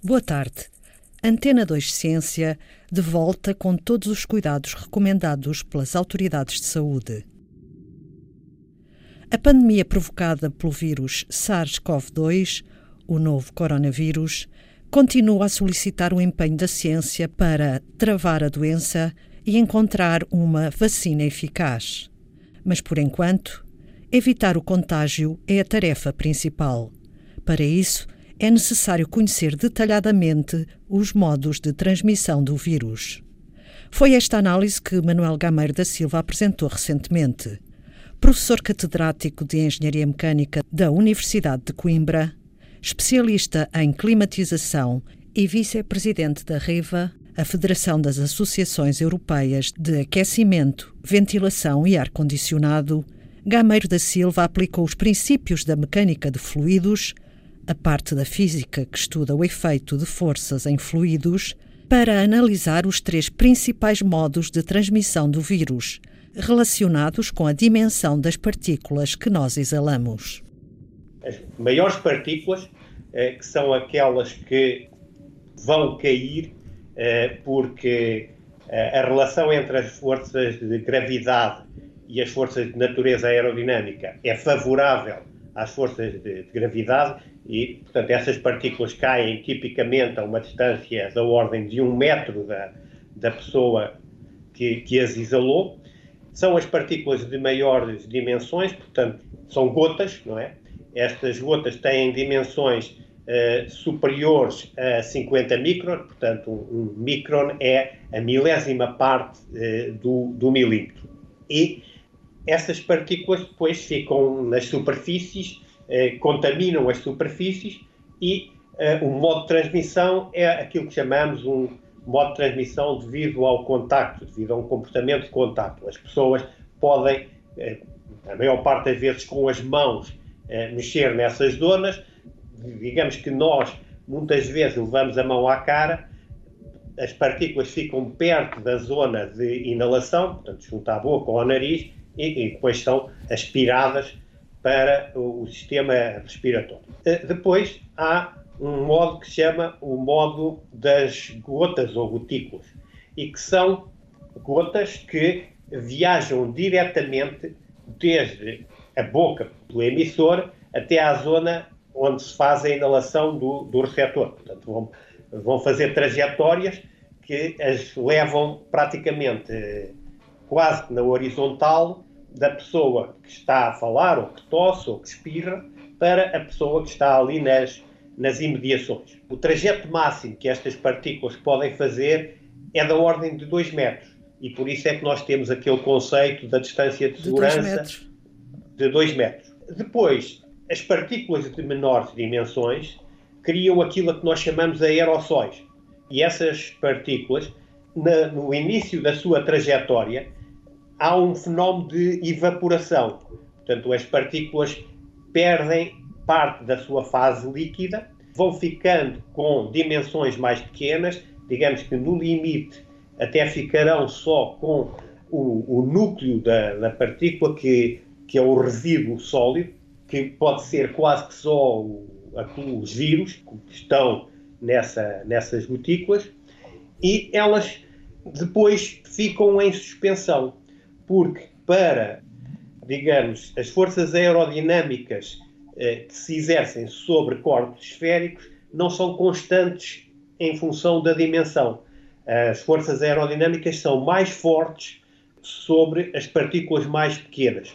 Boa tarde. Antena 2 Ciência de volta com todos os cuidados recomendados pelas autoridades de saúde. A pandemia provocada pelo vírus SARS-CoV-2, o novo coronavírus, continua a solicitar o empenho da ciência para travar a doença e encontrar uma vacina eficaz. Mas, por enquanto, evitar o contágio é a tarefa principal. Para isso, é necessário conhecer detalhadamente os modos de transmissão do vírus. Foi esta análise que Manuel Gameiro da Silva apresentou recentemente. Professor catedrático de Engenharia Mecânica da Universidade de Coimbra, especialista em climatização e vice-presidente da REVA, a Federação das Associações Europeias de Aquecimento, Ventilação e Ar-Condicionado, Gameiro da Silva aplicou os princípios da mecânica de fluidos a parte da física que estuda o efeito de forças em fluidos, para analisar os três principais modos de transmissão do vírus, relacionados com a dimensão das partículas que nós exalamos. As maiores partículas, eh, que são aquelas que vão cair eh, porque eh, a relação entre as forças de gravidade e as forças de natureza aerodinâmica é favorável às forças de, de gravidade e, portanto, essas partículas caem tipicamente a uma distância da ordem de um metro da, da pessoa que, que as exalou. São as partículas de maiores dimensões, portanto, são gotas, não é? Estas gotas têm dimensões uh, superiores a 50 micron, portanto, um, um micron é a milésima parte uh, do, do milímetro. E essas partículas depois ficam nas superfícies eh, contaminam as superfícies e eh, o modo de transmissão é aquilo que chamamos um modo de transmissão devido ao contacto, devido a um comportamento de contacto. As pessoas podem, eh, a maior parte das vezes com as mãos, eh, mexer nessas zonas. Digamos que nós, muitas vezes, levamos a mão à cara, as partículas ficam perto da zona de inalação, portanto, junto à boca ou ao nariz, e, e depois são aspiradas para o sistema respiratório. Eh, depois há um modo que se chama o modo das gotas ou gotículas, e que são gotas que viajam diretamente desde a boca do emissor até à zona onde se faz a inalação do, do receptor. Portanto, vão, vão fazer trajetórias que as levam praticamente eh, quase na horizontal da pessoa que está a falar, ou que tosse, ou que espirra, para a pessoa que está ali nas, nas imediações. O trajeto máximo que estas partículas podem fazer é da ordem de 2 metros. E por isso é que nós temos aquele conceito da distância de segurança de 2 metros. Depois, as partículas de menores dimensões criam aquilo que nós chamamos de aerossóis. E essas partículas, na, no início da sua trajetória, há um fenómeno de evaporação. Portanto, as partículas perdem parte da sua fase líquida, vão ficando com dimensões mais pequenas, digamos que no limite até ficarão só com o, o núcleo da, da, partícula, que, que é o resíduo sólido, que pode ser quase que só o, os vírus que estão nessa, nessas gotículas, e elas depois ficam em suspensão porque para, digamos, as forças aerodinâmicas eh, que se exercem sobre corpos esféricos não são constantes em função da dimensão. As forças aerodinâmicas são mais fortes sobre as partículas mais pequenas.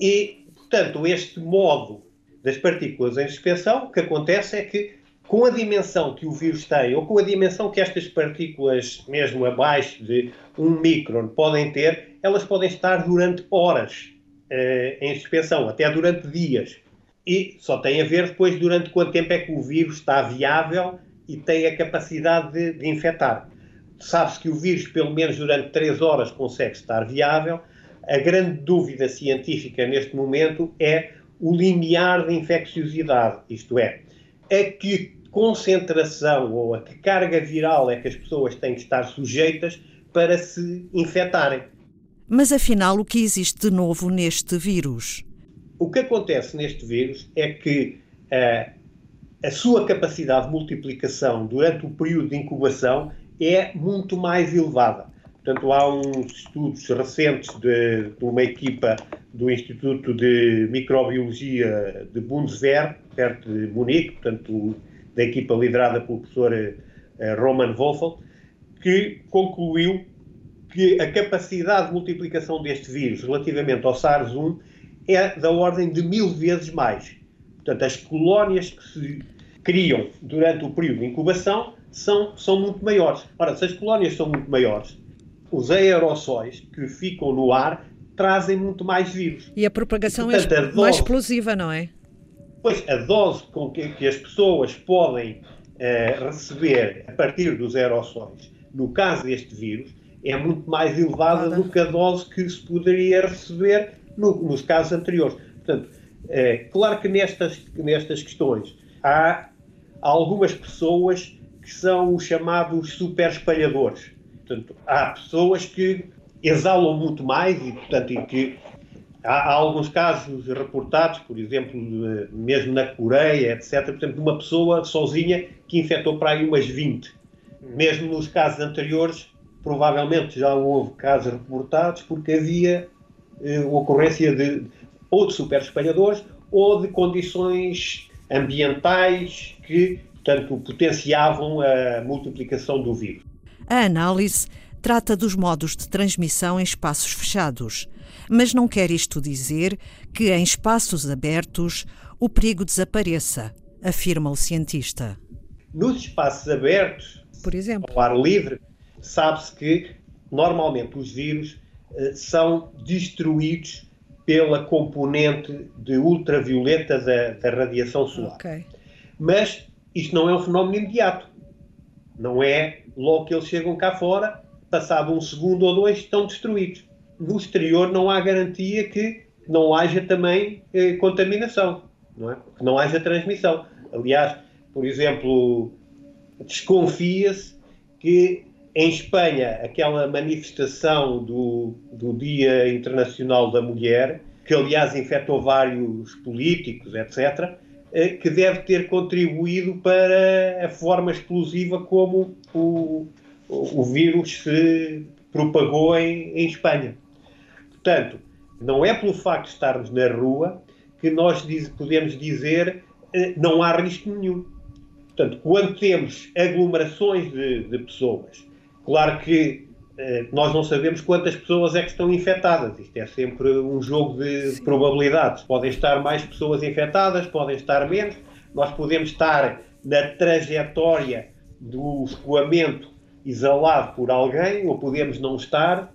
E, portanto, este modo das partículas em suspensão, o que acontece é que, com a dimensão que o vírus tem, ou com a dimensão que estas partículas, mesmo abaixo de um micron, podem ter, elas podem estar durante horas uh, em suspensão, até durante dias. E só tem a ver depois durante quanto tempo é que o vírus está viável e tem a capacidade de, de infectar. Sabe-se que o vírus, pelo menos durante 3 horas, consegue estar viável. A grande dúvida científica neste momento é o limiar de infecciosidade, isto é, a que concentração ou a que carga viral é que as pessoas têm que estar sujeitas para se infectarem. Mas afinal, o que existe de novo neste vírus? O que acontece neste vírus é que uh, a sua capacidade de multiplicação durante o período de incubação é muito mais elevada. Portanto, há uns estudos recentes de, de uma equipa do Instituto de Microbiologia de Bundeswehr, perto de Munique, portanto, da equipa liderada pelo professor eh, Roman Wolfel, que concluiu que a capacidade de multiplicação deste vírus relativamente ao SARS-1 é da ordem de mil vezes mais. Portanto, as colónias que se criam durante o período de incubação são, são muito maiores. Ora, se as colónias são muito maiores, os aerossóis que ficam no ar trazem muito mais vírus. E a propagação é Portanto, é dose, mais explosiva, não é? Pois, a dose com que, que as pessoas podem uh, receber a partir dos aerossóis, no caso deste vírus, é muito mais elevada do que a dose que se poderia receber no, nos casos anteriores. Portanto, é, claro que nestas, nestas questões há algumas pessoas que são os chamados super espalhadores. Portanto, há pessoas que exalam muito mais e, portanto, e que há, há, alguns casos reportados, por exemplo, mesmo na Coreia, etc., portanto, de uma pessoa sozinha que infectou para aí umas 20. Mesmo nos casos anteriores, provavelmente já houve casos reportados porque havia eh, ocorrência de ou de super espalhadores ou de condições ambientais que, portanto, potenciavam a multiplicação do vírus. A análise trata dos modos de transmissão em espaços fechados, mas não quer isto dizer que em espaços abertos o perigo desapareça, afirma o cientista. Nos espaços abertos, por exemplo, ao ar livre, sabe-se que normalmente os vírus uh, são destruídos pela componente de ultravioleta da, da radiação solar. Okay. Mas isto não é um fenómeno imediato. Não é logo que eles chegam cá fora, passado um segundo ou dois, estão destruídos. No exterior não há garantia que não haja também eh, contaminação, não é? que não haja transmissão. Aliás, por exemplo, desconfia-se que em Espanha, aquela manifestação do, do Dia Internacional da Mulher, que aliás infectou vários políticos, etc., eh, que deve ter contribuído para a forma explosiva como o, o vírus se propagou em, em Espanha. Portanto, não é pelo facto de estarmos na rua que nós diz, podemos dizer eh, não há risco nenhum. Portanto, quando temos aglomerações de, de pessoas Claro que eh, nós não sabemos quantas pessoas é que estão infectadas. Isto é sempre um jogo de Sim. probabilidades. Podem estar mais pessoas infectadas, podem estar menos. Nós podemos estar na trajetória do escoamento exalado por alguém, ou podemos não estar,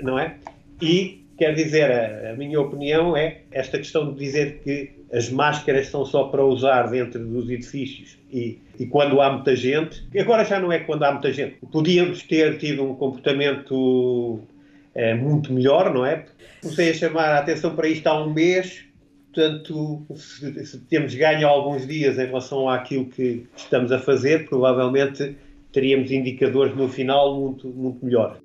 não é? E, quer dizer, a, a minha opinião é esta questão de dizer que as máscaras são só para usar dentro dos edifícios e, e, quando há muita gente. Agora já não é quando há muita gente. Podíamos ter tido um comportamento é, muito melhor, não é? Comecei a chamar a atenção para isto há um mês. Portanto, se, se temos ganho alguns dias em relação àquilo que estamos a fazer, provavelmente teríamos indicadores no final muito, muito melhores.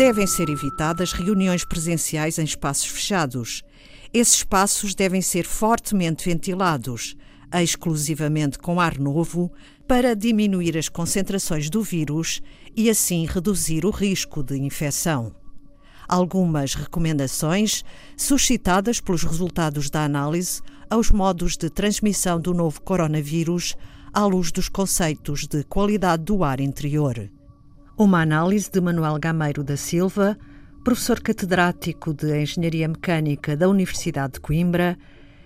Devem ser evitadas reuniões presenciais em espaços fechados. Esses espaços devem ser fortemente ventilados, exclusivamente com ar novo, para diminuir as concentrações do vírus e assim reduzir o risco de infecção. Algumas recomendações suscitadas pelos resultados da análise aos modos de transmissão do novo coronavírus à luz dos conceitos de qualidade do ar interior. Uma análise de Manuel Gameiro da Silva, professor catedrático de Engenharia Mecânica da Universidade de Coimbra,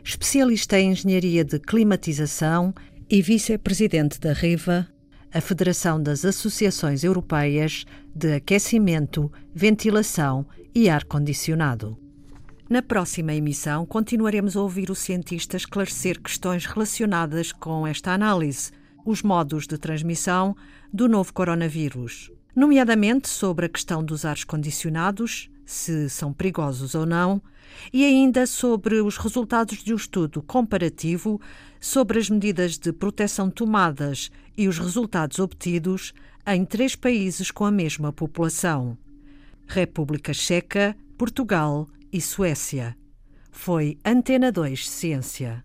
especialista em Engenharia de Climatização e vice-presidente da RIVA, a Federação das Associações Europeias de Aquecimento, Ventilação e Ar-Condicionado. Na próxima emissão, continuaremos a ouvir o cientista esclarecer questões relacionadas com esta análise, os modos de transmissão do novo coronavírus nomeadamente sobre a questão dos ares condicionados, se são perigosos ou não, e ainda sobre os resultados de um estudo comparativo sobre as medidas de proteção tomadas e os resultados obtidos em três países com a mesma população: República Checa, Portugal e Suécia. foi Antena 2 Ciência.